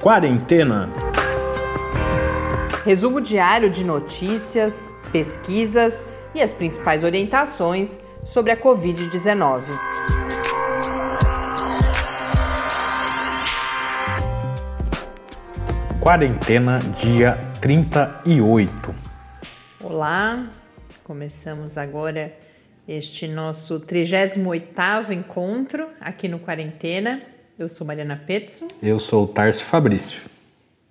Quarentena. Resumo diário de notícias, pesquisas e as principais orientações sobre a Covid-19. Quarentena, dia 38. Olá, começamos agora este nosso 38º encontro aqui no Quarentena. Eu sou Mariana Petzo. Eu sou o Tarso Fabrício.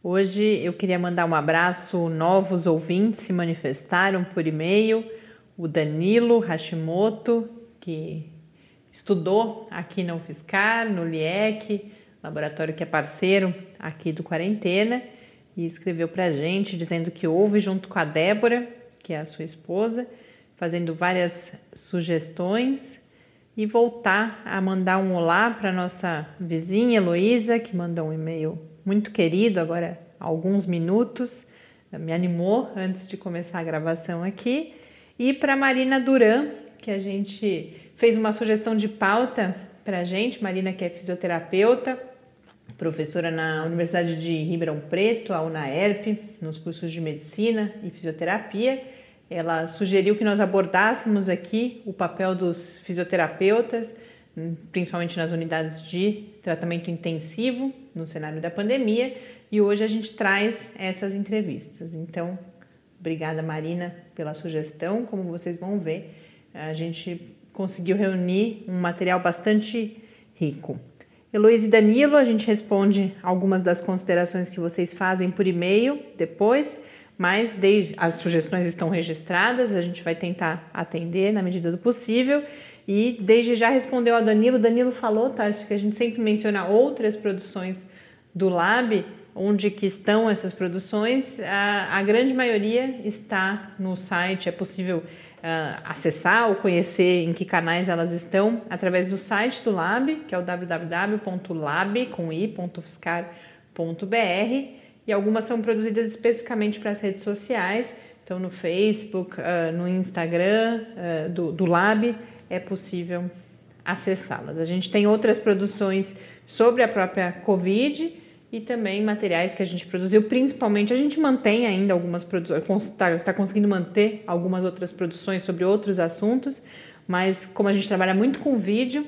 Hoje eu queria mandar um abraço. Novos ouvintes se manifestaram por e-mail. O Danilo Hashimoto, que estudou aqui na UFSCar, no LIEC, laboratório que é parceiro aqui do Quarentena, e escreveu para a gente dizendo que ouve junto com a Débora, que é a sua esposa, fazendo várias sugestões e voltar a mandar um olá para nossa vizinha Heloísa, que mandou um e-mail muito querido agora há alguns minutos, me animou antes de começar a gravação aqui, e para Marina Duran, que a gente fez uma sugestão de pauta para a gente, Marina que é fisioterapeuta, professora na Universidade de Ribeirão Preto, a UNAERP, nos cursos de medicina e fisioterapia, ela sugeriu que nós abordássemos aqui o papel dos fisioterapeutas, principalmente nas unidades de tratamento intensivo no cenário da pandemia, e hoje a gente traz essas entrevistas. Então, obrigada Marina pela sugestão. Como vocês vão ver, a gente conseguiu reunir um material bastante rico. Heloísa e Danilo, a gente responde algumas das considerações que vocês fazem por e-mail depois mas desde, as sugestões estão registradas, a gente vai tentar atender na medida do possível. E desde já respondeu a Danilo. Danilo falou, tá? Acho que a gente sempre menciona outras produções do Lab, onde que estão essas produções. A, a grande maioria está no site, é possível uh, acessar ou conhecer em que canais elas estão através do site do Lab, que é o www.lab.fiscar.br e algumas são produzidas especificamente para as redes sociais. Então, no Facebook, uh, no Instagram uh, do, do Lab, é possível acessá-las. A gente tem outras produções sobre a própria Covid e também materiais que a gente produziu, principalmente a gente mantém ainda algumas produções, está tá conseguindo manter algumas outras produções sobre outros assuntos, mas como a gente trabalha muito com vídeo,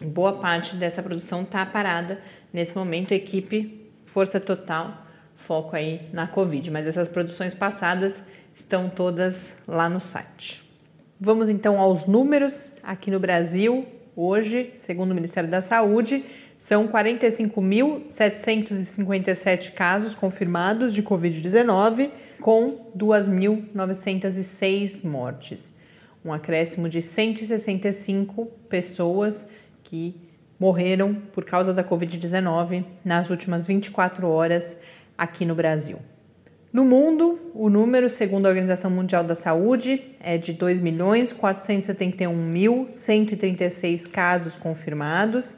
boa parte dessa produção está parada nesse momento, equipe Força Total foco aí na Covid, mas essas produções passadas estão todas lá no site. Vamos então aos números aqui no Brasil. Hoje, segundo o Ministério da Saúde, são 45.757 casos confirmados de Covid-19, com 2.906 mortes. Um acréscimo de 165 pessoas que morreram por causa da Covid-19 nas últimas 24 horas aqui no Brasil. No mundo, o número, segundo a Organização Mundial da Saúde, é de 2.471.136 casos confirmados.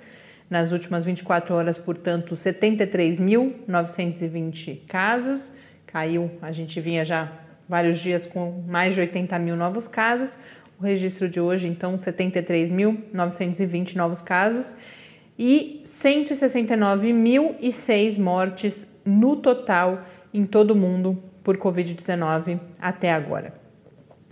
Nas últimas 24 horas, portanto, 73.920 casos. Caiu, a gente vinha já vários dias com mais de 80 mil novos casos. O registro de hoje, então, 73.920 novos casos e 169.006 mortes no total em todo o mundo por Covid-19 até agora.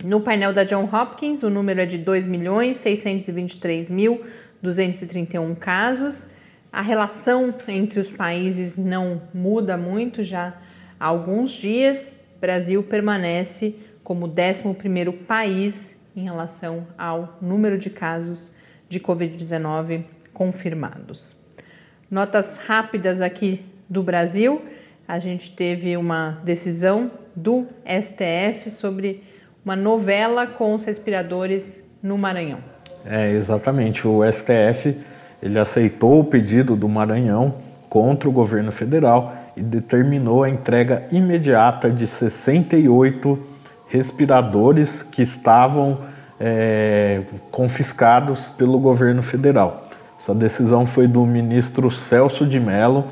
No painel da John Hopkins, o número é de 2.623.231 casos. A relação entre os países não muda muito já há alguns dias. Brasil permanece como o 11º país em relação ao número de casos de Covid-19 confirmados. Notas rápidas aqui do Brasil, a gente teve uma decisão do STF sobre uma novela com os respiradores no Maranhão. É, exatamente. O STF ele aceitou o pedido do Maranhão contra o governo federal e determinou a entrega imediata de 68 respiradores que estavam é, confiscados pelo governo federal. Essa decisão foi do ministro Celso de Mello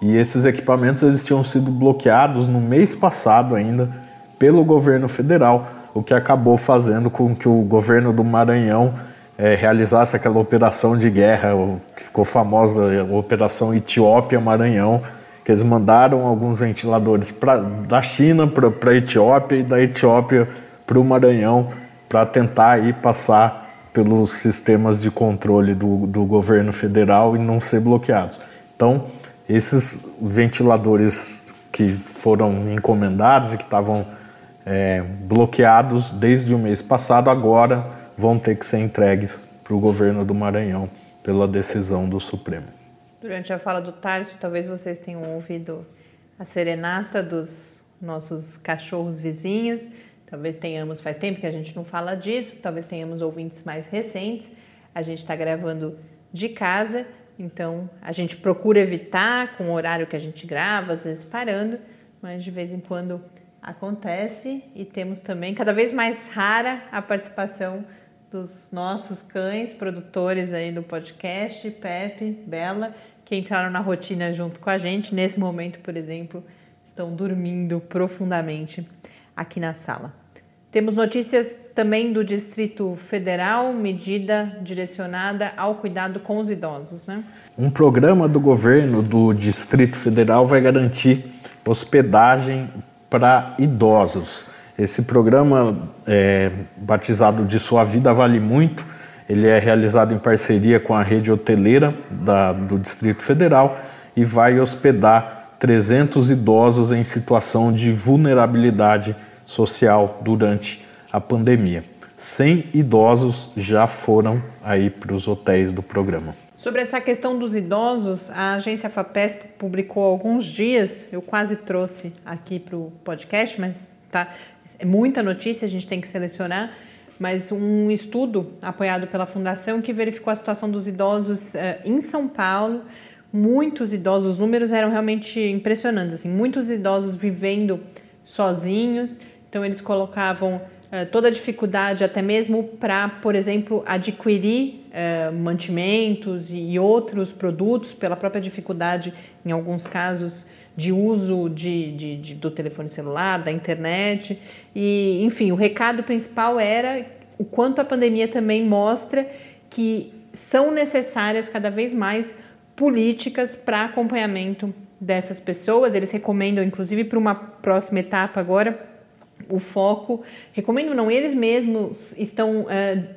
e esses equipamentos eles tinham sido bloqueados no mês passado ainda pelo governo federal, o que acabou fazendo com que o governo do Maranhão é, realizasse aquela operação de guerra que ficou famosa, a Operação Etiópia Maranhão, que eles mandaram alguns ventiladores pra, da China para a Etiópia e da Etiópia para o Maranhão para tentar aí passar pelos sistemas de controle do, do governo federal e não ser bloqueados. Então, esses ventiladores que foram encomendados e que estavam é, bloqueados desde o mês passado, agora vão ter que ser entregues para o governo do Maranhão pela decisão do Supremo. Durante a fala do Tarso, talvez vocês tenham ouvido a serenata dos nossos cachorros vizinhos. Talvez tenhamos, faz tempo que a gente não fala disso, talvez tenhamos ouvintes mais recentes. A gente está gravando de casa, então a gente procura evitar com o horário que a gente grava, às vezes parando, mas de vez em quando acontece e temos também cada vez mais rara a participação dos nossos cães produtores aí do podcast, Pepe, Bela, que entraram na rotina junto com a gente. Nesse momento, por exemplo, estão dormindo profundamente aqui na sala. Temos notícias também do Distrito Federal, medida direcionada ao cuidado com os idosos. Né? Um programa do governo do Distrito Federal vai garantir hospedagem para idosos. Esse programa, é, batizado de Sua Vida Vale Muito, ele é realizado em parceria com a rede hoteleira da, do Distrito Federal e vai hospedar 300 idosos em situação de vulnerabilidade social durante a pandemia. 100 idosos já foram aí para os hotéis do programa. Sobre essa questão dos idosos, a agência FAPESP publicou alguns dias, eu quase trouxe aqui para o podcast, mas tá, é muita notícia, a gente tem que selecionar mas um estudo apoiado pela Fundação que verificou a situação dos idosos uh, em São Paulo. Muitos idosos, os números eram realmente impressionantes, assim, muitos idosos vivendo sozinhos, então eles colocavam uh, toda a dificuldade, até mesmo para, por exemplo, adquirir uh, mantimentos e outros produtos, pela própria dificuldade, em alguns casos, de uso de, de, de, do telefone celular, da internet. E, enfim, o recado principal era o quanto a pandemia também mostra que são necessárias cada vez mais políticas para acompanhamento dessas pessoas. Eles recomendam, inclusive, para uma próxima etapa agora, o foco, recomendo não, eles mesmos estão uh,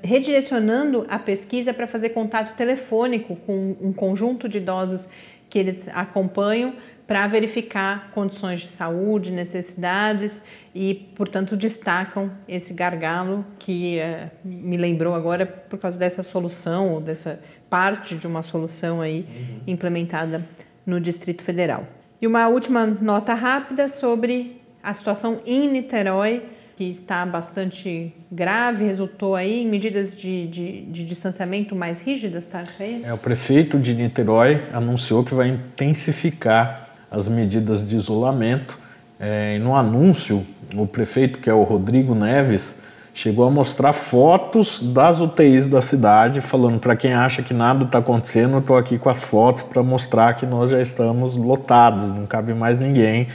redirecionando a pesquisa para fazer contato telefônico com um conjunto de idosos que eles acompanham para verificar condições de saúde, necessidades e, portanto, destacam esse gargalo que uh, me lembrou agora por causa dessa solução, dessa parte de uma solução aí uhum. implementada no Distrito Federal. E uma última nota rápida sobre a situação em Niterói, que está bastante grave, resultou aí em medidas de, de, de distanciamento mais rígidas, Tarso, é isso? É, o prefeito de Niterói anunciou que vai intensificar as medidas de isolamento. É, e no anúncio, o prefeito, que é o Rodrigo Neves, chegou a mostrar fotos das UTIs da cidade, falando para quem acha que nada está acontecendo, eu estou aqui com as fotos para mostrar que nós já estamos lotados, não cabe mais ninguém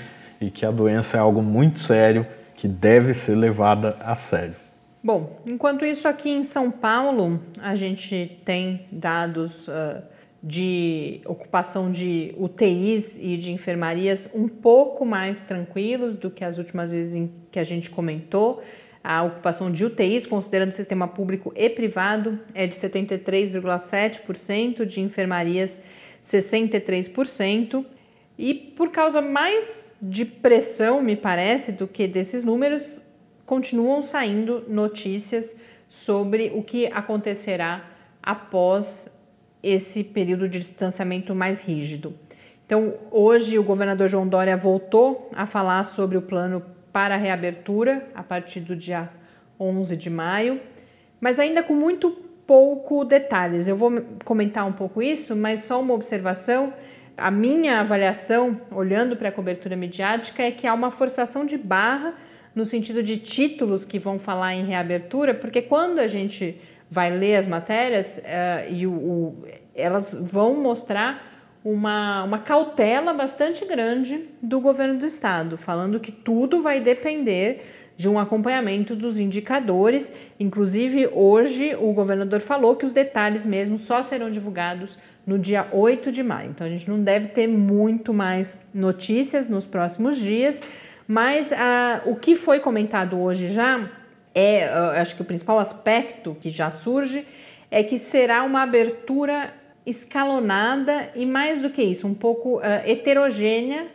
e que a doença é algo muito sério que deve ser levada a sério. Bom, enquanto isso aqui em São Paulo, a gente tem dados uh, de ocupação de UTIs e de enfermarias um pouco mais tranquilos do que as últimas vezes que a gente comentou. A ocupação de UTIs, considerando o sistema público e privado, é de 73,7%, de enfermarias 63%. E por causa mais de pressão, me parece, do que desses números, continuam saindo notícias sobre o que acontecerá após esse período de distanciamento mais rígido. Então, hoje o governador João Dória voltou a falar sobre o plano para a reabertura a partir do dia 11 de maio, mas ainda com muito pouco detalhes. Eu vou comentar um pouco isso, mas só uma observação. A minha avaliação, olhando para a cobertura midiática, é que há uma forçação de barra no sentido de títulos que vão falar em reabertura, porque quando a gente vai ler as matérias uh, e o, o, elas vão mostrar uma, uma cautela bastante grande do governo do estado, falando que tudo vai depender de um acompanhamento dos indicadores. Inclusive, hoje o governador falou que os detalhes mesmo só serão divulgados no dia 8 de maio. Então a gente não deve ter muito mais notícias nos próximos dias, mas uh, o que foi comentado hoje já é, uh, acho que o principal aspecto que já surge é que será uma abertura escalonada e mais do que isso, um pouco uh, heterogênea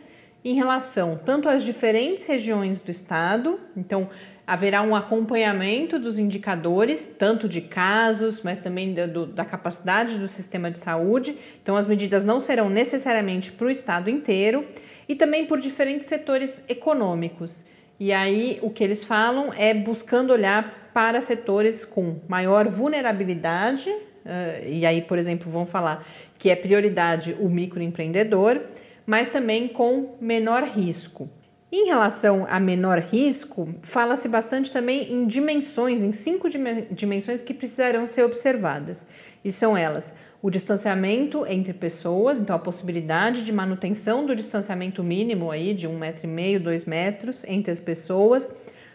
em relação tanto às diferentes regiões do estado, então haverá um acompanhamento dos indicadores, tanto de casos, mas também do, da capacidade do sistema de saúde. Então, as medidas não serão necessariamente para o estado inteiro e também por diferentes setores econômicos. E aí, o que eles falam é buscando olhar para setores com maior vulnerabilidade, uh, e aí, por exemplo, vão falar que é prioridade o microempreendedor, mas também com menor risco. Em relação a menor risco, fala-se bastante também em dimensões, em cinco dimensões que precisarão ser observadas. E são elas: o distanciamento entre pessoas, então a possibilidade de manutenção do distanciamento mínimo aí de um metro e meio, dois metros entre as pessoas,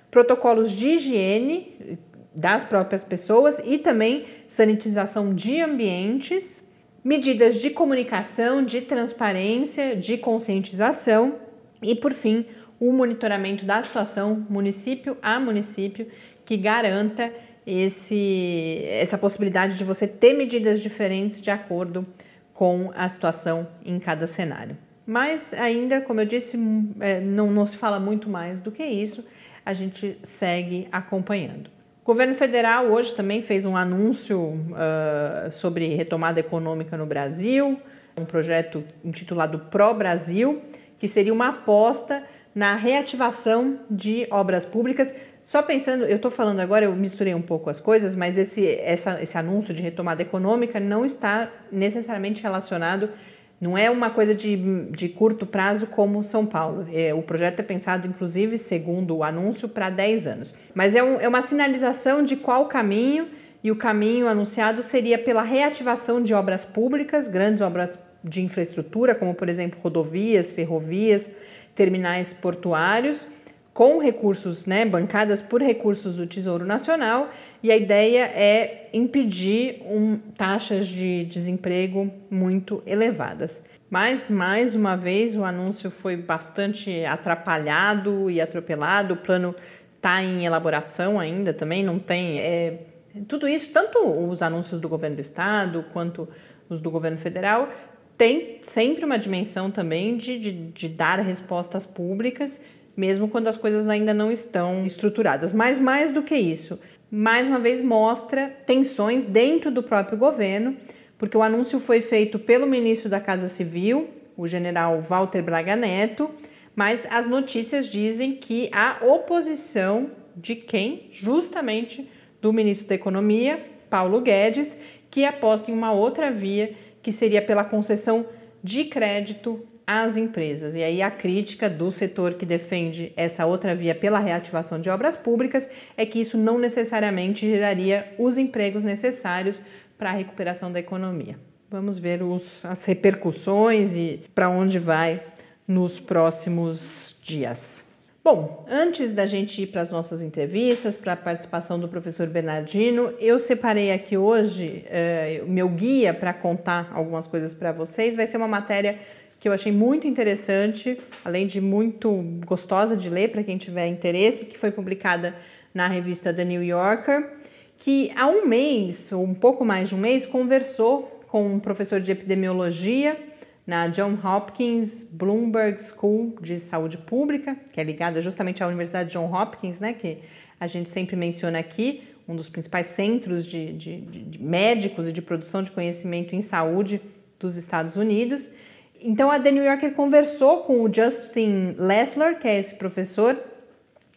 protocolos de higiene das próprias pessoas e também sanitização de ambientes, medidas de comunicação, de transparência, de conscientização e, por fim, o monitoramento da situação município a município que garanta esse, essa possibilidade de você ter medidas diferentes de acordo com a situação em cada cenário. Mas ainda, como eu disse, é, não, não se fala muito mais do que isso, a gente segue acompanhando. O governo federal hoje também fez um anúncio uh, sobre retomada econômica no Brasil, um projeto intitulado Pro Brasil, que seria uma aposta na reativação de obras públicas. Só pensando, eu estou falando agora, eu misturei um pouco as coisas, mas esse, essa, esse anúncio de retomada econômica não está necessariamente relacionado, não é uma coisa de, de curto prazo como São Paulo. É, o projeto é pensado, inclusive, segundo o anúncio, para 10 anos. Mas é, um, é uma sinalização de qual caminho, e o caminho anunciado seria pela reativação de obras públicas, grandes obras de infraestrutura, como, por exemplo, rodovias, ferrovias terminais portuários com recursos, né, bancadas por recursos do Tesouro Nacional, e a ideia é impedir um, taxas de desemprego muito elevadas. Mas, mais uma vez, o anúncio foi bastante atrapalhado e atropelado, o plano está em elaboração ainda também, não tem. É, tudo isso, tanto os anúncios do governo do estado quanto os do governo federal, tem sempre uma dimensão também de, de, de, dar respostas públicas, mesmo quando as coisas ainda não estão estruturadas. Mas mais do que isso, mais uma vez mostra tensões dentro do próprio governo, porque o anúncio foi feito pelo ministro da Casa Civil, o general Walter Braga Neto, mas as notícias dizem que a oposição de quem? Justamente do ministro da Economia, Paulo Guedes, que aposta em uma outra via que seria pela concessão de crédito às empresas. E aí a crítica do setor que defende essa outra via pela reativação de obras públicas é que isso não necessariamente geraria os empregos necessários para a recuperação da economia. Vamos ver os, as repercussões e para onde vai nos próximos dias. Bom, antes da gente ir para as nossas entrevistas, para a participação do professor Bernardino, eu separei aqui hoje eh, o meu guia para contar algumas coisas para vocês. Vai ser uma matéria que eu achei muito interessante, além de muito gostosa de ler para quem tiver interesse, que foi publicada na revista The New Yorker, que há um mês, ou um pouco mais de um mês, conversou com um professor de epidemiologia na John Hopkins Bloomberg School de Saúde Pública, que é ligada justamente à Universidade John Hopkins, né, que a gente sempre menciona aqui, um dos principais centros de, de, de médicos e de produção de conhecimento em saúde dos Estados Unidos. Então a The New Yorker conversou com o Justin Lessler, que é esse professor,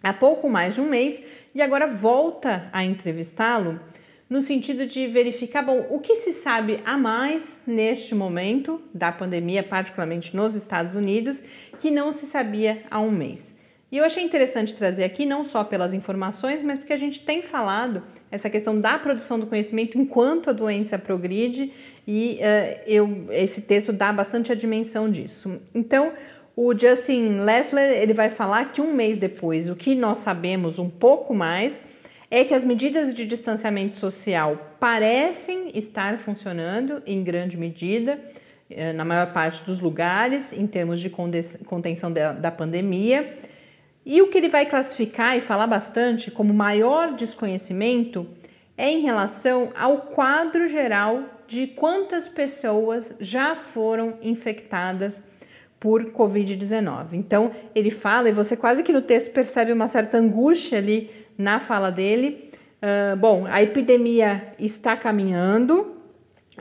há pouco mais de um mês, e agora volta a entrevistá-lo no sentido de verificar, bom, o que se sabe a mais neste momento da pandemia, particularmente nos Estados Unidos, que não se sabia há um mês. E eu achei interessante trazer aqui, não só pelas informações, mas porque a gente tem falado essa questão da produção do conhecimento enquanto a doença progride, e uh, eu, esse texto dá bastante a dimensão disso. Então, o Justin Lessler ele vai falar que um mês depois, o que nós sabemos um pouco mais é que as medidas de distanciamento social parecem estar funcionando em grande medida, eh, na maior parte dos lugares, em termos de contenção da pandemia. E o que ele vai classificar e falar bastante como maior desconhecimento é em relação ao quadro geral de quantas pessoas já foram infectadas por Covid-19. Então, ele fala, e você quase que no texto percebe uma certa angústia ali na fala dele. Uh, bom, a epidemia está caminhando,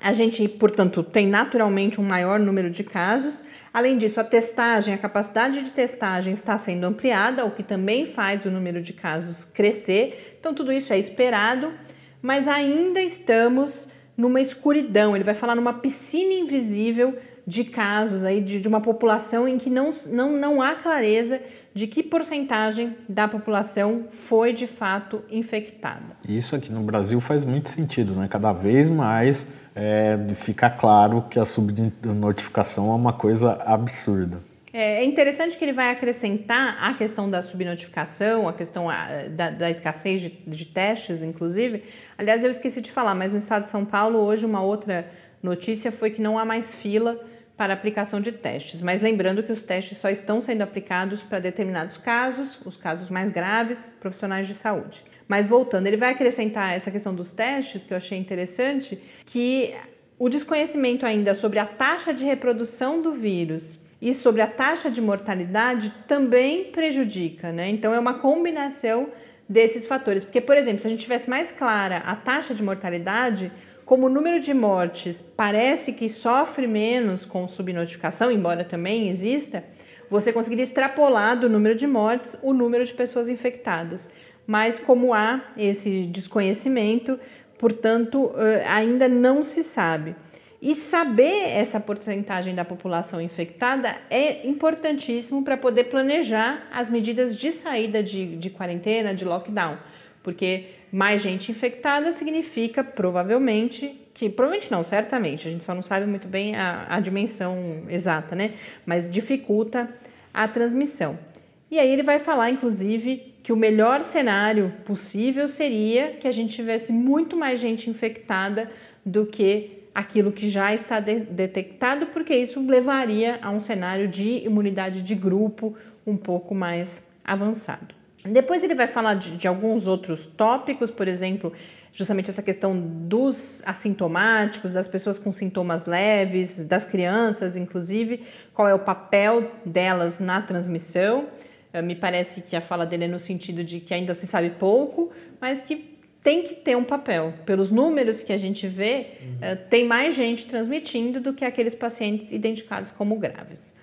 a gente, portanto, tem naturalmente um maior número de casos. Além disso, a testagem, a capacidade de testagem está sendo ampliada, o que também faz o número de casos crescer. Então, tudo isso é esperado, mas ainda estamos numa escuridão. Ele vai falar numa piscina invisível de casos aí de, de uma população em que não, não, não há clareza de que porcentagem da população foi de fato infectada. Isso aqui no Brasil faz muito sentido, né? Cada vez mais é, fica claro que a subnotificação é uma coisa absurda. É, é interessante que ele vai acrescentar a questão da subnotificação, a questão da, da escassez de, de testes, inclusive. Aliás, eu esqueci de falar, mas no estado de São Paulo, hoje, uma outra notícia foi que não há mais fila para aplicação de testes, mas lembrando que os testes só estão sendo aplicados para determinados casos, os casos mais graves, profissionais de saúde. Mas voltando, ele vai acrescentar essa questão dos testes, que eu achei interessante, que o desconhecimento ainda sobre a taxa de reprodução do vírus e sobre a taxa de mortalidade também prejudica, né? Então é uma combinação desses fatores. Porque, por exemplo, se a gente tivesse mais clara a taxa de mortalidade, como o número de mortes parece que sofre menos com subnotificação, embora também exista, você conseguiria extrapolar do número de mortes o número de pessoas infectadas. Mas como há esse desconhecimento, portanto, ainda não se sabe. E saber essa porcentagem da população infectada é importantíssimo para poder planejar as medidas de saída de, de quarentena, de lockdown, porque mais gente infectada significa provavelmente que provavelmente não, certamente, a gente só não sabe muito bem a, a dimensão exata, né? Mas dificulta a transmissão. E aí ele vai falar, inclusive, que o melhor cenário possível seria que a gente tivesse muito mais gente infectada do que aquilo que já está de detectado, porque isso levaria a um cenário de imunidade de grupo um pouco mais avançado. Depois ele vai falar de, de alguns outros tópicos, por exemplo, justamente essa questão dos assintomáticos, das pessoas com sintomas leves, das crianças, inclusive, qual é o papel delas na transmissão. Eh, me parece que a fala dele é no sentido de que ainda se sabe pouco, mas que tem que ter um papel. Pelos números que a gente vê, uhum. tem mais gente transmitindo do que aqueles pacientes identificados como graves.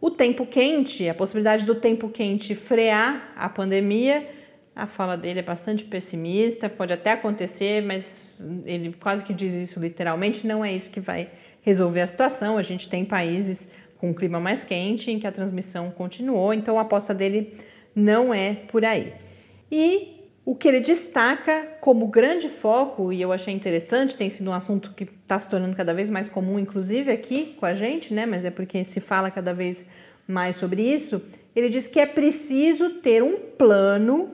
O tempo quente, a possibilidade do tempo quente frear a pandemia, a fala dele é bastante pessimista, pode até acontecer, mas ele quase que diz isso literalmente, não é isso que vai resolver a situação. A gente tem países com um clima mais quente em que a transmissão continuou, então a aposta dele não é por aí. E o que ele destaca como grande foco, e eu achei interessante, tem sido um assunto que está se tornando cada vez mais comum, inclusive aqui com a gente, né? Mas é porque se fala cada vez mais sobre isso. Ele diz que é preciso ter um plano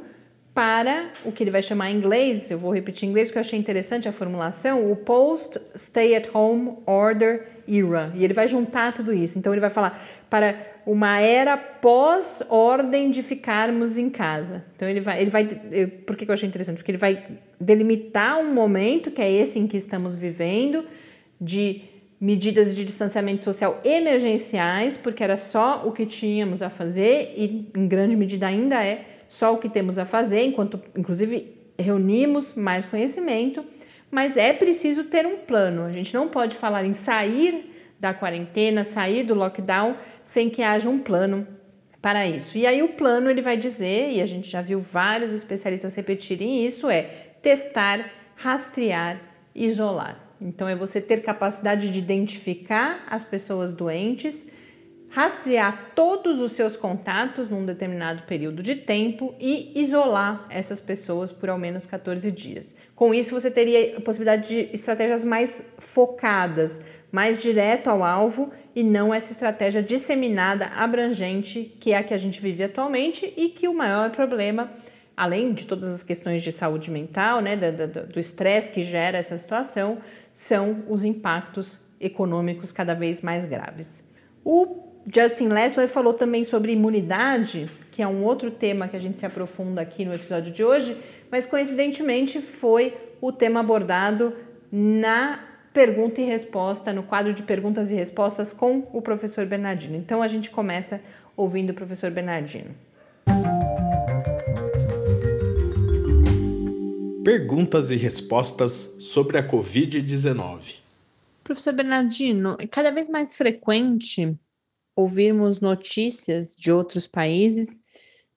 para o que ele vai chamar em inglês, eu vou repetir em inglês porque eu achei interessante a formulação, o Post Stay at Home Order Era. E ele vai juntar tudo isso. Então ele vai falar para uma era pós-ordem de ficarmos em casa. Então ele vai, ele vai, por que eu achei interessante? Porque ele vai delimitar um momento que é esse em que estamos vivendo de medidas de distanciamento social emergenciais, porque era só o que tínhamos a fazer e em grande medida ainda é só o que temos a fazer, enquanto inclusive reunimos mais conhecimento, mas é preciso ter um plano. A gente não pode falar em sair da quarentena, sair do lockdown sem que haja um plano para isso. E aí o plano ele vai dizer, e a gente já viu vários especialistas repetirem isso, é testar, rastrear, isolar. Então é você ter capacidade de identificar as pessoas doentes, rastrear todos os seus contatos num determinado período de tempo e isolar essas pessoas por ao menos 14 dias. Com isso, você teria a possibilidade de estratégias mais focadas, mais direto ao alvo e não essa estratégia disseminada, abrangente, que é a que a gente vive atualmente e que o maior problema além de todas as questões de saúde mental, né, do estresse que gera essa situação, são os impactos econômicos cada vez mais graves. O Justin Lessler falou também sobre imunidade, que é um outro tema que a gente se aprofunda aqui no episódio de hoje, mas coincidentemente foi o tema abordado na pergunta e resposta, no quadro de perguntas e respostas com o professor Bernardino. Então a gente começa ouvindo o professor Bernardino. Perguntas e respostas sobre a Covid-19. Professor Bernardino, é cada vez mais frequente ouvirmos notícias de outros países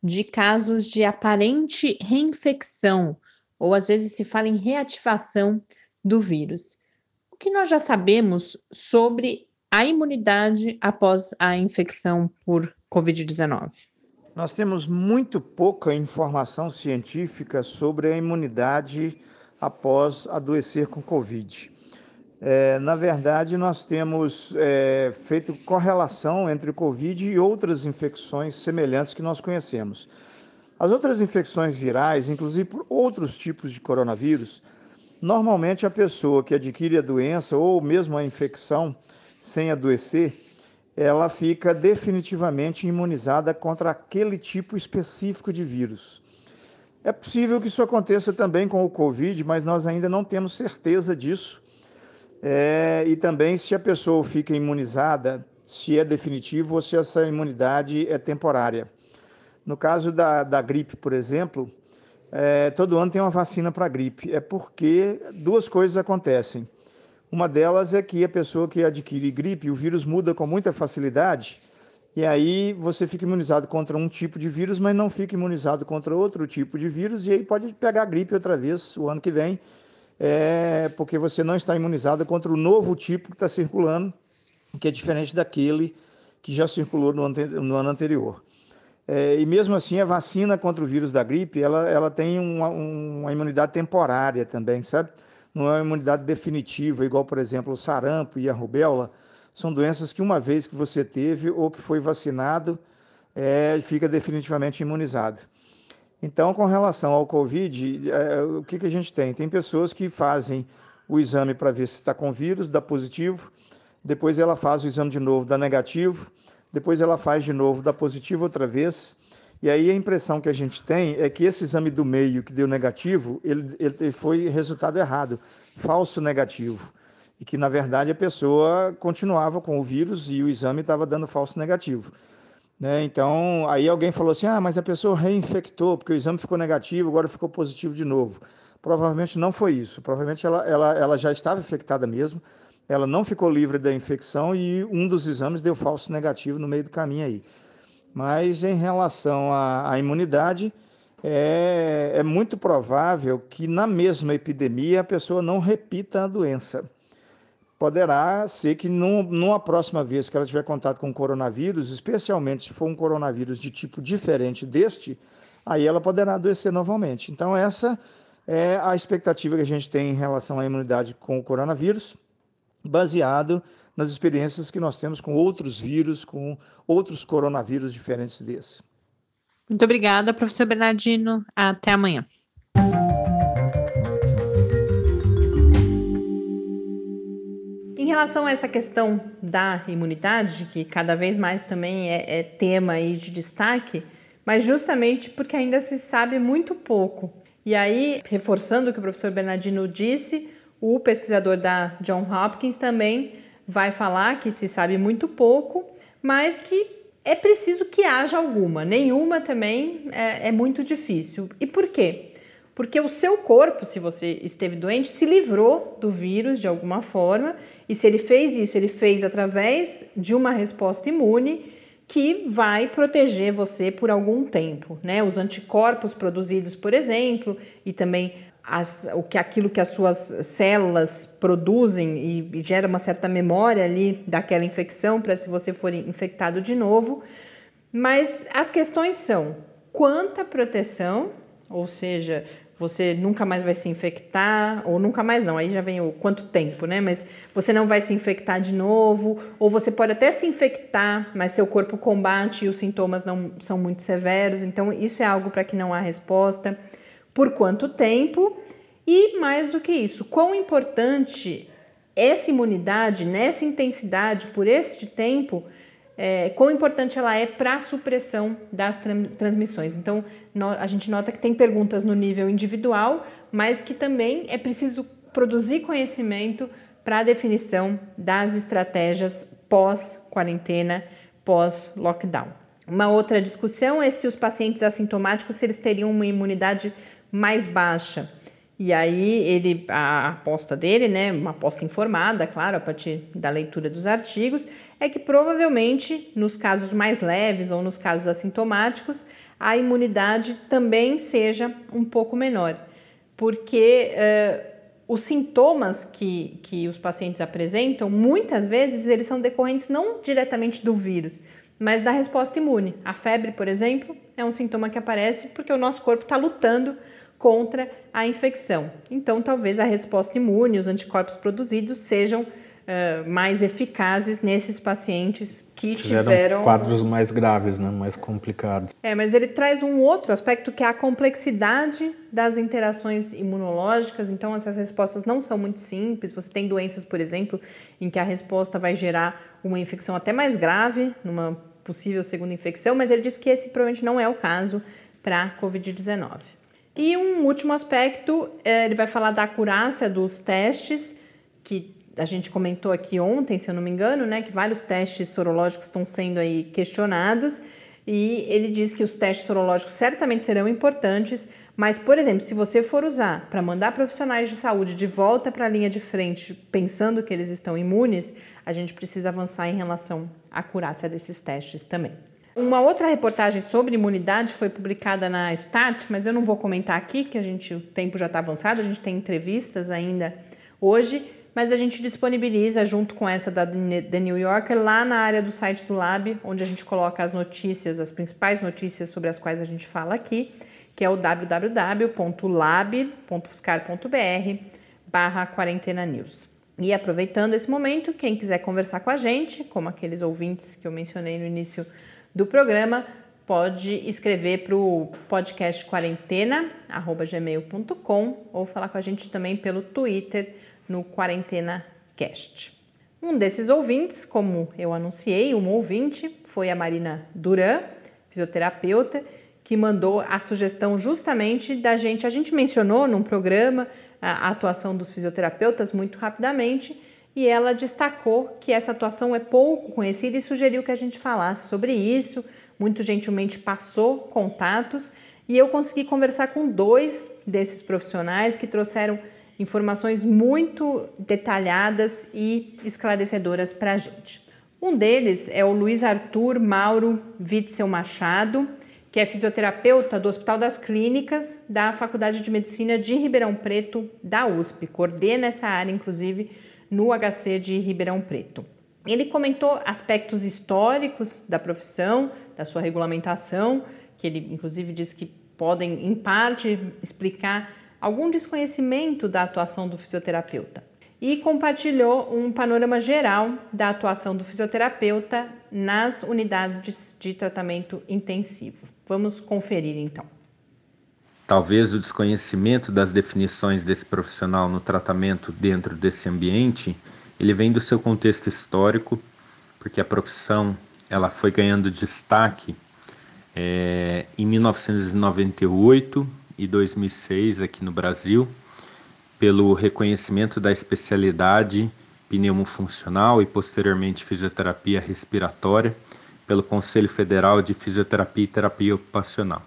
de casos de aparente reinfecção, ou às vezes se fala em reativação do vírus. O que nós já sabemos sobre a imunidade após a infecção por Covid-19? Nós temos muito pouca informação científica sobre a imunidade após adoecer com Covid. É, na verdade, nós temos é, feito correlação entre o Covid e outras infecções semelhantes que nós conhecemos. As outras infecções virais, inclusive por outros tipos de coronavírus, Normalmente, a pessoa que adquire a doença ou mesmo a infecção sem adoecer, ela fica definitivamente imunizada contra aquele tipo específico de vírus. É possível que isso aconteça também com o Covid, mas nós ainda não temos certeza disso. É, e também se a pessoa fica imunizada, se é definitivo ou se essa imunidade é temporária. No caso da, da gripe, por exemplo, é, todo ano tem uma vacina para gripe. É porque duas coisas acontecem. Uma delas é que a pessoa que adquire gripe, o vírus muda com muita facilidade, e aí você fica imunizado contra um tipo de vírus, mas não fica imunizado contra outro tipo de vírus, e aí pode pegar gripe outra vez o ano que vem, é, porque você não está imunizado contra o novo tipo que está circulando, que é diferente daquele que já circulou no, no ano anterior. É, e mesmo assim, a vacina contra o vírus da gripe, ela, ela tem uma, uma imunidade temporária também, sabe? Não é uma imunidade definitiva, igual, por exemplo, o sarampo e a rubéola. São doenças que uma vez que você teve ou que foi vacinado, é, fica definitivamente imunizado. Então, com relação ao Covid, é, o que, que a gente tem? Tem pessoas que fazem o exame para ver se está com vírus, dá positivo, depois ela faz o exame de novo, dá negativo, depois ela faz de novo, dá positivo outra vez. E aí a impressão que a gente tem é que esse exame do meio que deu negativo, ele, ele foi resultado errado, falso negativo. E que, na verdade, a pessoa continuava com o vírus e o exame estava dando falso negativo. Né? Então, aí alguém falou assim: ah, mas a pessoa reinfectou, porque o exame ficou negativo, agora ficou positivo de novo. Provavelmente não foi isso. Provavelmente ela, ela, ela já estava infectada mesmo, ela não ficou livre da infecção e um dos exames deu falso negativo no meio do caminho aí. Mas em relação à, à imunidade, é, é, muito provável que na mesma epidemia a pessoa não repita a doença. Poderá ser que num, numa próxima vez que ela tiver contato com coronavírus, especialmente se for um coronavírus de tipo diferente deste, aí ela poderá adoecer novamente. Então, essa é a expectativa que a gente tem em relação à imunidade com o coronavírus baseado nas experiências que nós temos com outros vírus, com outros coronavírus diferentes desse. Muito obrigada, professor Bernardino. Até amanhã. Relação a essa questão da imunidade, que cada vez mais também é, é tema aí de destaque, mas justamente porque ainda se sabe muito pouco. E aí, reforçando o que o professor Bernardino disse, o pesquisador da John Hopkins também vai falar que se sabe muito pouco, mas que é preciso que haja alguma. Nenhuma também é, é muito difícil. E por quê? Porque o seu corpo, se você esteve doente, se livrou do vírus de alguma forma, e se ele fez isso, ele fez através de uma resposta imune que vai proteger você por algum tempo, né? Os anticorpos produzidos, por exemplo, e também as, o que aquilo que as suas células produzem e, e gera uma certa memória ali daquela infecção para se você for infectado de novo. Mas as questões são quanta proteção, ou seja, você nunca mais vai se infectar, ou nunca mais não, aí já vem o quanto tempo, né? Mas você não vai se infectar de novo, ou você pode até se infectar, mas seu corpo combate e os sintomas não são muito severos, então isso é algo para que não há resposta. Por quanto tempo? E mais do que isso, quão importante essa imunidade, nessa intensidade, por este tempo, é, quão importante ela é para a supressão das transmissões. Então, a gente nota que tem perguntas no nível individual, mas que também é preciso produzir conhecimento para a definição das estratégias pós-quarentena, pós-lockdown. Uma outra discussão é se os pacientes assintomáticos se eles teriam uma imunidade mais baixa. E aí ele a aposta dele, né, uma aposta informada, claro, a partir da leitura dos artigos, é que provavelmente nos casos mais leves ou nos casos assintomáticos, a imunidade também seja um pouco menor, porque uh, os sintomas que, que os pacientes apresentam, muitas vezes eles são decorrentes não diretamente do vírus, mas da resposta imune. A febre, por exemplo, é um sintoma que aparece porque o nosso corpo está lutando contra a infecção. Então, talvez a resposta imune, os anticorpos produzidos, sejam uh, mais eficazes nesses pacientes que tiveram, tiveram, quadros mais graves, né? mais complicados. É, mas ele traz um outro aspecto que é a complexidade das interações imunológicas. Então, essas respostas não são muito simples. Você tem doenças, por exemplo, em que a resposta vai gerar uma infecção até mais grave, numa possível segunda infecção, mas ele diz que esse provavelmente não é o caso para a Covid-19. E um último aspecto, é, ele vai falar da acurácia dos testes, que a gente comentou aqui ontem, se eu não me engano, né, que vários testes sorológicos estão sendo aí questionados, e ele diz que os testes sorológicos certamente serão importantes, mas, por exemplo, se você for usar para mandar profissionais de saúde de volta para a linha de frente, pensando que eles estão imunes, a gente precisa avançar em relação à acurácia desses testes também. Uma outra reportagem sobre imunidade foi publicada na Start, mas eu não vou comentar aqui, que a gente o tempo já está avançado, a gente tem entrevistas ainda hoje, mas a gente disponibiliza junto com essa da The New Yorker lá na área do site do Lab, onde a gente coloca as notícias, as principais notícias sobre as quais a gente fala aqui, que é o www.lab.fiscar.br barra quarentena news. E aproveitando esse momento, quem quiser conversar com a gente, como aqueles ouvintes que eu mencionei no início do programa, pode escrever para o podcast quarentena@gmail.com ou falar com a gente também pelo Twitter no QuarentenaCast. Um desses ouvintes, como eu anunciei, um ouvinte foi a Marina Duran, fisioterapeuta, que mandou a sugestão justamente da gente. A gente mencionou num programa a atuação dos fisioterapeutas muito rapidamente e ela destacou que essa atuação é pouco conhecida e sugeriu que a gente falasse sobre isso. Muito gentilmente passou contatos e eu consegui conversar com dois desses profissionais que trouxeram informações muito detalhadas e esclarecedoras para a gente. Um deles é o Luiz Arthur Mauro Witzel Machado, que é fisioterapeuta do Hospital das Clínicas da Faculdade de Medicina de Ribeirão Preto da USP. Coordena essa área, inclusive, no HC de Ribeirão Preto. Ele comentou aspectos históricos da profissão, da sua regulamentação, que ele inclusive disse que podem, em parte, explicar algum desconhecimento da atuação do fisioterapeuta. E compartilhou um panorama geral da atuação do fisioterapeuta nas unidades de tratamento intensivo. Vamos conferir então. Talvez o desconhecimento das definições desse profissional no tratamento dentro desse ambiente, ele vem do seu contexto histórico, porque a profissão ela foi ganhando destaque é, em 1998 e 2006 aqui no Brasil, pelo reconhecimento da especialidade pneumofuncional e posteriormente fisioterapia respiratória pelo Conselho Federal de Fisioterapia e Terapia Ocupacional.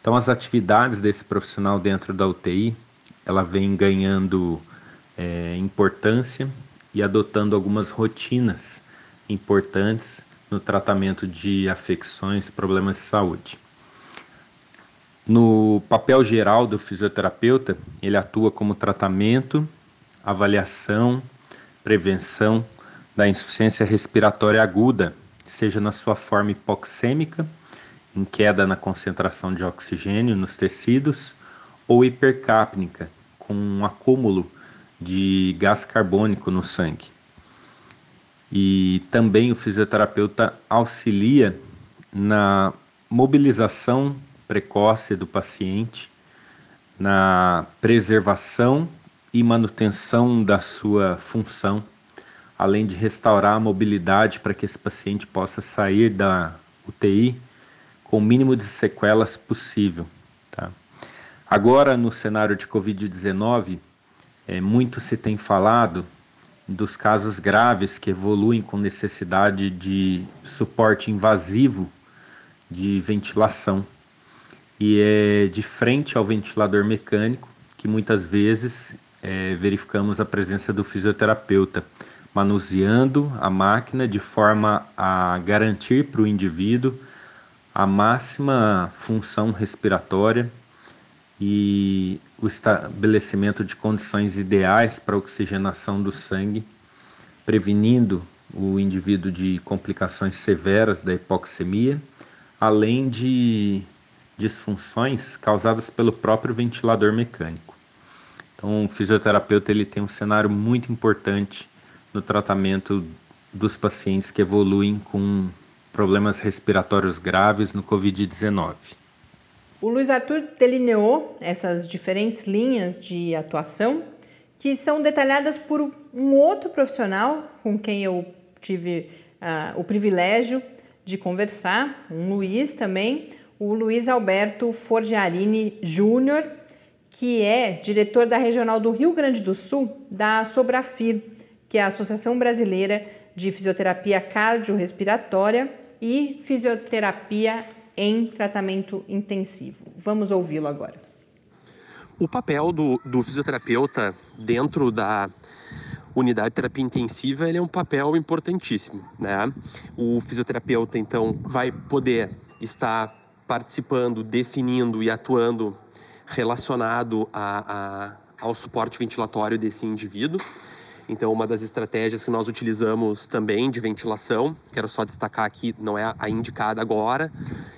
Então, as atividades desse profissional dentro da UTI, ela vem ganhando é, importância e adotando algumas rotinas importantes no tratamento de afecções, problemas de saúde. No papel geral do fisioterapeuta, ele atua como tratamento, avaliação, prevenção da insuficiência respiratória aguda, seja na sua forma hipoxêmica em queda na concentração de oxigênio nos tecidos ou hipercápnica, com um acúmulo de gás carbônico no sangue. E também o fisioterapeuta auxilia na mobilização precoce do paciente, na preservação e manutenção da sua função, além de restaurar a mobilidade para que esse paciente possa sair da UTI com o mínimo de sequelas possível. Tá? Agora, no cenário de Covid-19, é, muito se tem falado dos casos graves que evoluem com necessidade de suporte invasivo de ventilação. E é de frente ao ventilador mecânico que muitas vezes é, verificamos a presença do fisioterapeuta manuseando a máquina de forma a garantir para o indivíduo a máxima função respiratória e o estabelecimento de condições ideais para a oxigenação do sangue, prevenindo o indivíduo de complicações severas da hipoxemia, além de disfunções causadas pelo próprio ventilador mecânico. Então, o fisioterapeuta ele tem um cenário muito importante no tratamento dos pacientes que evoluem com problemas respiratórios graves no Covid-19. O Luiz Arthur delineou essas diferentes linhas de atuação que são detalhadas por um outro profissional com quem eu tive uh, o privilégio de conversar, um Luiz também, o Luiz Alberto Forgiarini Júnior, que é diretor da Regional do Rio Grande do Sul da Sobrafir, que é a Associação Brasileira de Fisioterapia Cardiorrespiratória e Fisioterapia em tratamento intensivo. Vamos ouvi-lo agora. O papel do, do fisioterapeuta dentro da unidade de terapia intensiva ele é um papel importantíssimo, né? O fisioterapeuta então vai poder estar participando, definindo e atuando relacionado a, a, ao suporte ventilatório desse indivíduo. Então, uma das estratégias que nós utilizamos também de ventilação, quero só destacar aqui, não é a indicada agora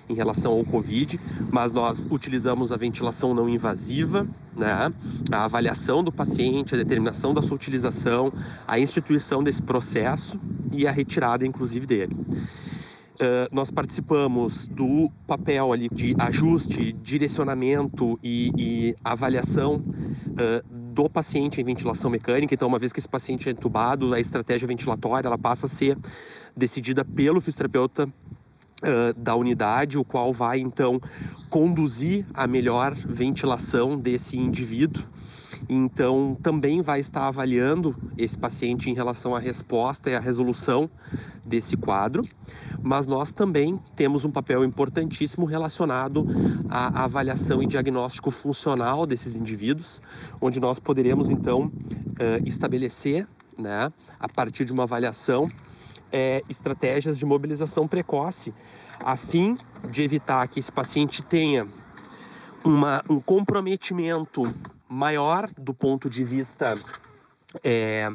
em relação ao Covid, mas nós utilizamos a ventilação não invasiva, né? a avaliação do paciente, a determinação da sua utilização, a instituição desse processo e a retirada, inclusive, dele. Uh, nós participamos do papel ali de ajuste, direcionamento e, e avaliação uh, do paciente em ventilação mecânica. Então, uma vez que esse paciente é entubado, a estratégia ventilatória ela passa a ser decidida pelo fisioterapeuta Uh, da unidade, o qual vai então conduzir a melhor ventilação desse indivíduo então, também vai estar avaliando esse paciente em relação à resposta e à resolução desse quadro, mas nós também temos um papel importantíssimo relacionado à avaliação e diagnóstico funcional desses indivíduos, onde nós poderemos então eh, estabelecer, né, a partir de uma avaliação, é, estratégias de mobilização precoce, a fim de evitar que esse paciente tenha uma, um comprometimento maior do ponto de vista é,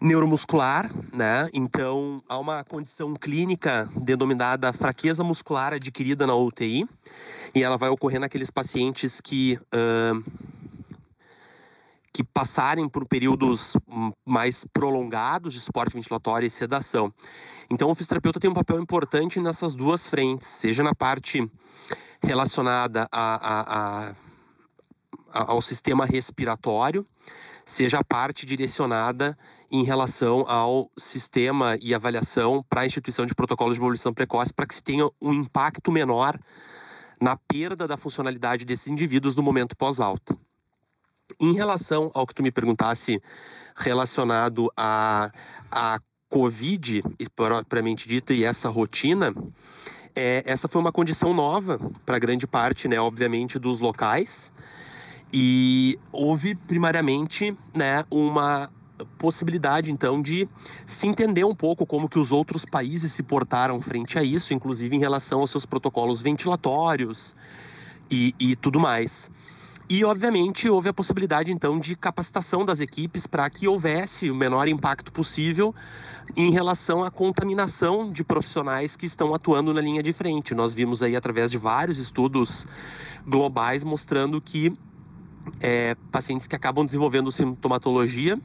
neuromuscular, né? Então, há uma condição clínica denominada fraqueza muscular adquirida na UTI, e ela vai ocorrer naqueles pacientes que uh, que passarem por períodos mais prolongados de suporte ventilatório e sedação. Então, o fisioterapeuta tem um papel importante nessas duas frentes, seja na parte relacionada a, ao sistema respiratório, seja a parte direcionada em relação ao sistema e avaliação para a instituição de protocolos de mobilização precoce, para que se tenha um impacto menor na perda da funcionalidade desses indivíduos no momento pós-alta. Em relação ao que tu me perguntasse relacionado a, a Covid, propriamente dita, e essa rotina, é, essa foi uma condição nova para grande parte, né, obviamente, dos locais. E houve primariamente, né, uma possibilidade então de se entender um pouco como que os outros países se portaram frente a isso, inclusive em relação aos seus protocolos ventilatórios e, e tudo mais. E, obviamente, houve a possibilidade, então, de capacitação das equipes para que houvesse o menor impacto possível em relação à contaminação de profissionais que estão atuando na linha de frente. Nós vimos aí, através de vários estudos globais, mostrando que é, pacientes que acabam desenvolvendo sintomatologia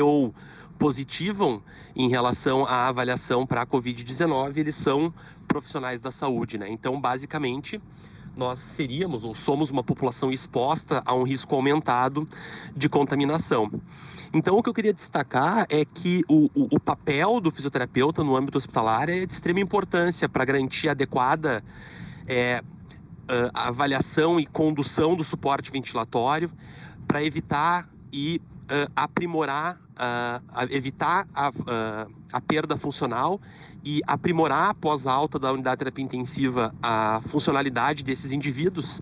ou positivam em relação à avaliação para a Covid-19, eles são profissionais da saúde, né? Então, basicamente, nós seríamos ou somos uma população exposta a um risco aumentado de contaminação. Então, o que eu queria destacar é que o, o, o papel do fisioterapeuta no âmbito hospitalar é de extrema importância para garantir adequada é, avaliação e condução do suporte ventilatório, para evitar e uh, aprimorar, uh, evitar a, uh, a perda funcional e aprimorar após a alta da unidade de terapia intensiva a funcionalidade desses indivíduos.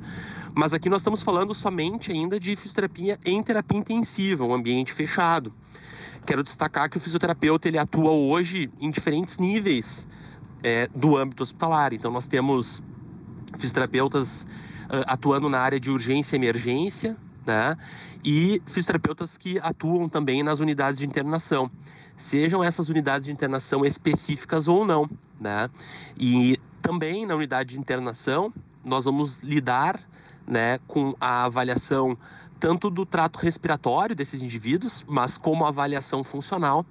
Mas aqui nós estamos falando somente ainda de fisioterapia em terapia intensiva, um ambiente fechado. Quero destacar que o fisioterapeuta ele atua hoje em diferentes níveis é, do âmbito hospitalar. Então nós temos fisioterapeutas uh, atuando na área de urgência e emergência, né? E fisioterapeutas que atuam também nas unidades de internação sejam essas unidades de internação específicas ou não, né? E também na unidade de internação nós vamos lidar, né, com a avaliação tanto do trato respiratório desses indivíduos, mas como avaliação funcional,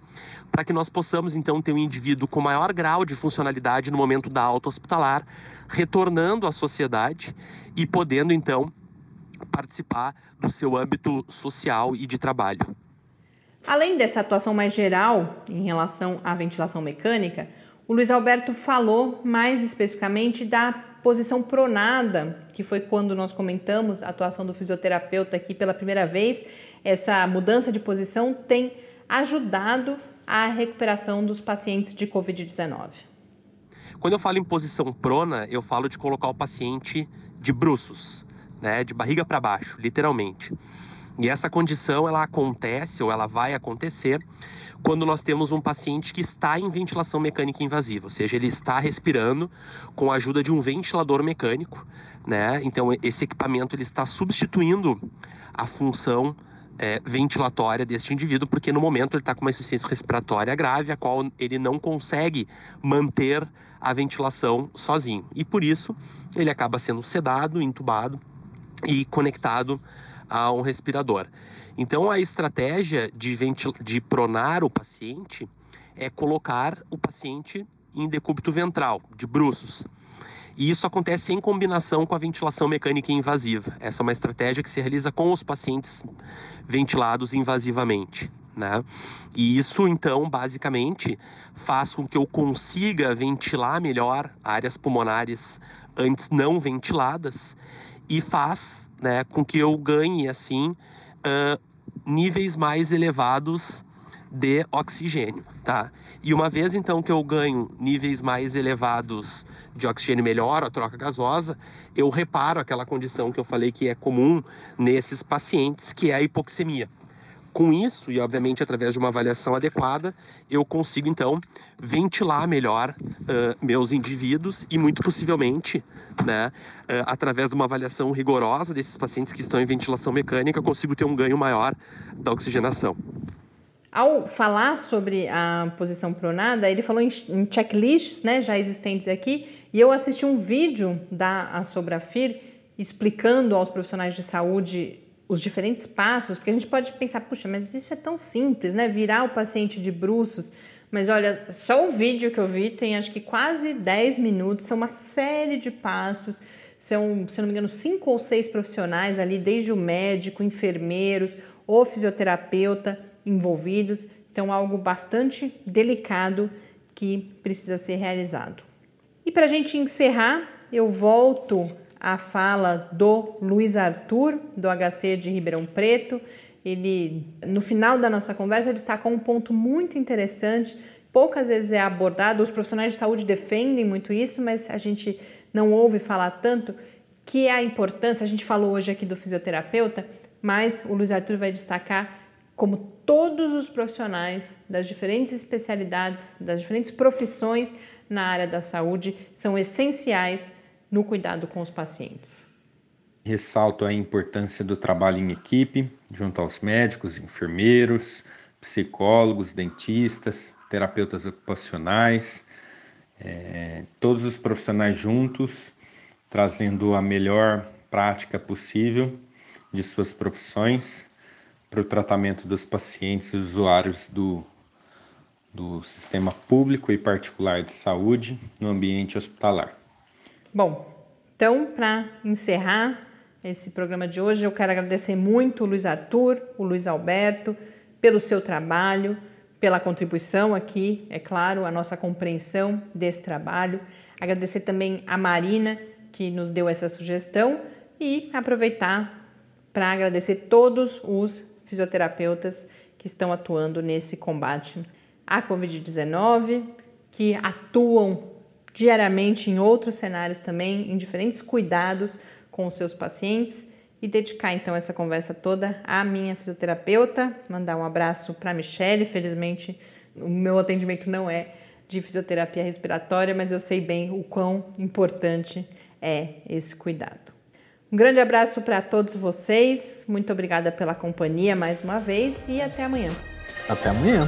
para que nós possamos então ter um indivíduo com maior grau de funcionalidade no momento da alta hospitalar, retornando à sociedade e podendo então participar do seu âmbito social e de trabalho. Além dessa atuação mais geral em relação à ventilação mecânica, o Luiz Alberto falou mais especificamente da posição pronada, que foi quando nós comentamos a atuação do fisioterapeuta aqui pela primeira vez. Essa mudança de posição tem ajudado a recuperação dos pacientes de Covid-19. Quando eu falo em posição prona, eu falo de colocar o paciente de bruços, né, de barriga para baixo, literalmente. E essa condição ela acontece ou ela vai acontecer quando nós temos um paciente que está em ventilação mecânica invasiva, ou seja, ele está respirando com a ajuda de um ventilador mecânico, né? Então esse equipamento ele está substituindo a função é, ventilatória deste indivíduo, porque no momento ele está com uma insuficiência respiratória grave, a qual ele não consegue manter a ventilação sozinho. E por isso ele acaba sendo sedado, entubado e conectado a um respirador. Então, a estratégia de, de pronar o paciente é colocar o paciente em decúbito ventral, de bruços. E isso acontece em combinação com a ventilação mecânica invasiva. Essa é uma estratégia que se realiza com os pacientes ventilados invasivamente. Né? E isso, então, basicamente, faz com que eu consiga ventilar melhor áreas pulmonares antes não ventiladas e faz né, com que eu ganhe assim uh, níveis mais elevados de oxigênio, tá? E uma vez então que eu ganho níveis mais elevados de oxigênio melhor, a troca gasosa, eu reparo aquela condição que eu falei que é comum nesses pacientes, que é a hipoxemia. Com isso, e obviamente através de uma avaliação adequada, eu consigo então ventilar melhor uh, meus indivíduos e muito possivelmente, né, uh, através de uma avaliação rigorosa desses pacientes que estão em ventilação mecânica, consigo ter um ganho maior da oxigenação. Ao falar sobre a posição pronada, ele falou em, em checklists né, já existentes aqui, e eu assisti um vídeo da Sobrafir explicando aos profissionais de saúde os diferentes passos, porque a gente pode pensar, puxa, mas isso é tão simples, né? Virar o paciente de bruços. Mas olha, só o vídeo que eu vi tem acho que quase 10 minutos, são uma série de passos, são, se não me engano, cinco ou seis profissionais ali, desde o médico, enfermeiros, o fisioterapeuta envolvidos. Então, algo bastante delicado que precisa ser realizado. E para a gente encerrar, eu volto a fala do Luiz Arthur, do HC de Ribeirão Preto. Ele, no final da nossa conversa, destacou um ponto muito interessante, poucas vezes é abordado, os profissionais de saúde defendem muito isso, mas a gente não ouve falar tanto, que é a importância, a gente falou hoje aqui do fisioterapeuta, mas o Luiz Arthur vai destacar como todos os profissionais das diferentes especialidades, das diferentes profissões na área da saúde são essenciais no cuidado com os pacientes. Ressalto a importância do trabalho em equipe, junto aos médicos, enfermeiros, psicólogos, dentistas, terapeutas ocupacionais, é, todos os profissionais juntos, trazendo a melhor prática possível de suas profissões para o tratamento dos pacientes e usuários do, do sistema público e particular de saúde no ambiente hospitalar. Bom, então, para encerrar esse programa de hoje, eu quero agradecer muito o Luiz Arthur, o Luiz Alberto, pelo seu trabalho, pela contribuição aqui, é claro, a nossa compreensão desse trabalho. Agradecer também a Marina, que nos deu essa sugestão, e aproveitar para agradecer todos os fisioterapeutas que estão atuando nesse combate à Covid-19, que atuam diariamente em outros cenários também, em diferentes cuidados com os seus pacientes e dedicar então essa conversa toda à minha fisioterapeuta, mandar um abraço para Michelle, felizmente o meu atendimento não é de fisioterapia respiratória, mas eu sei bem o quão importante é esse cuidado. Um grande abraço para todos vocês, muito obrigada pela companhia mais uma vez e até amanhã. Até amanhã.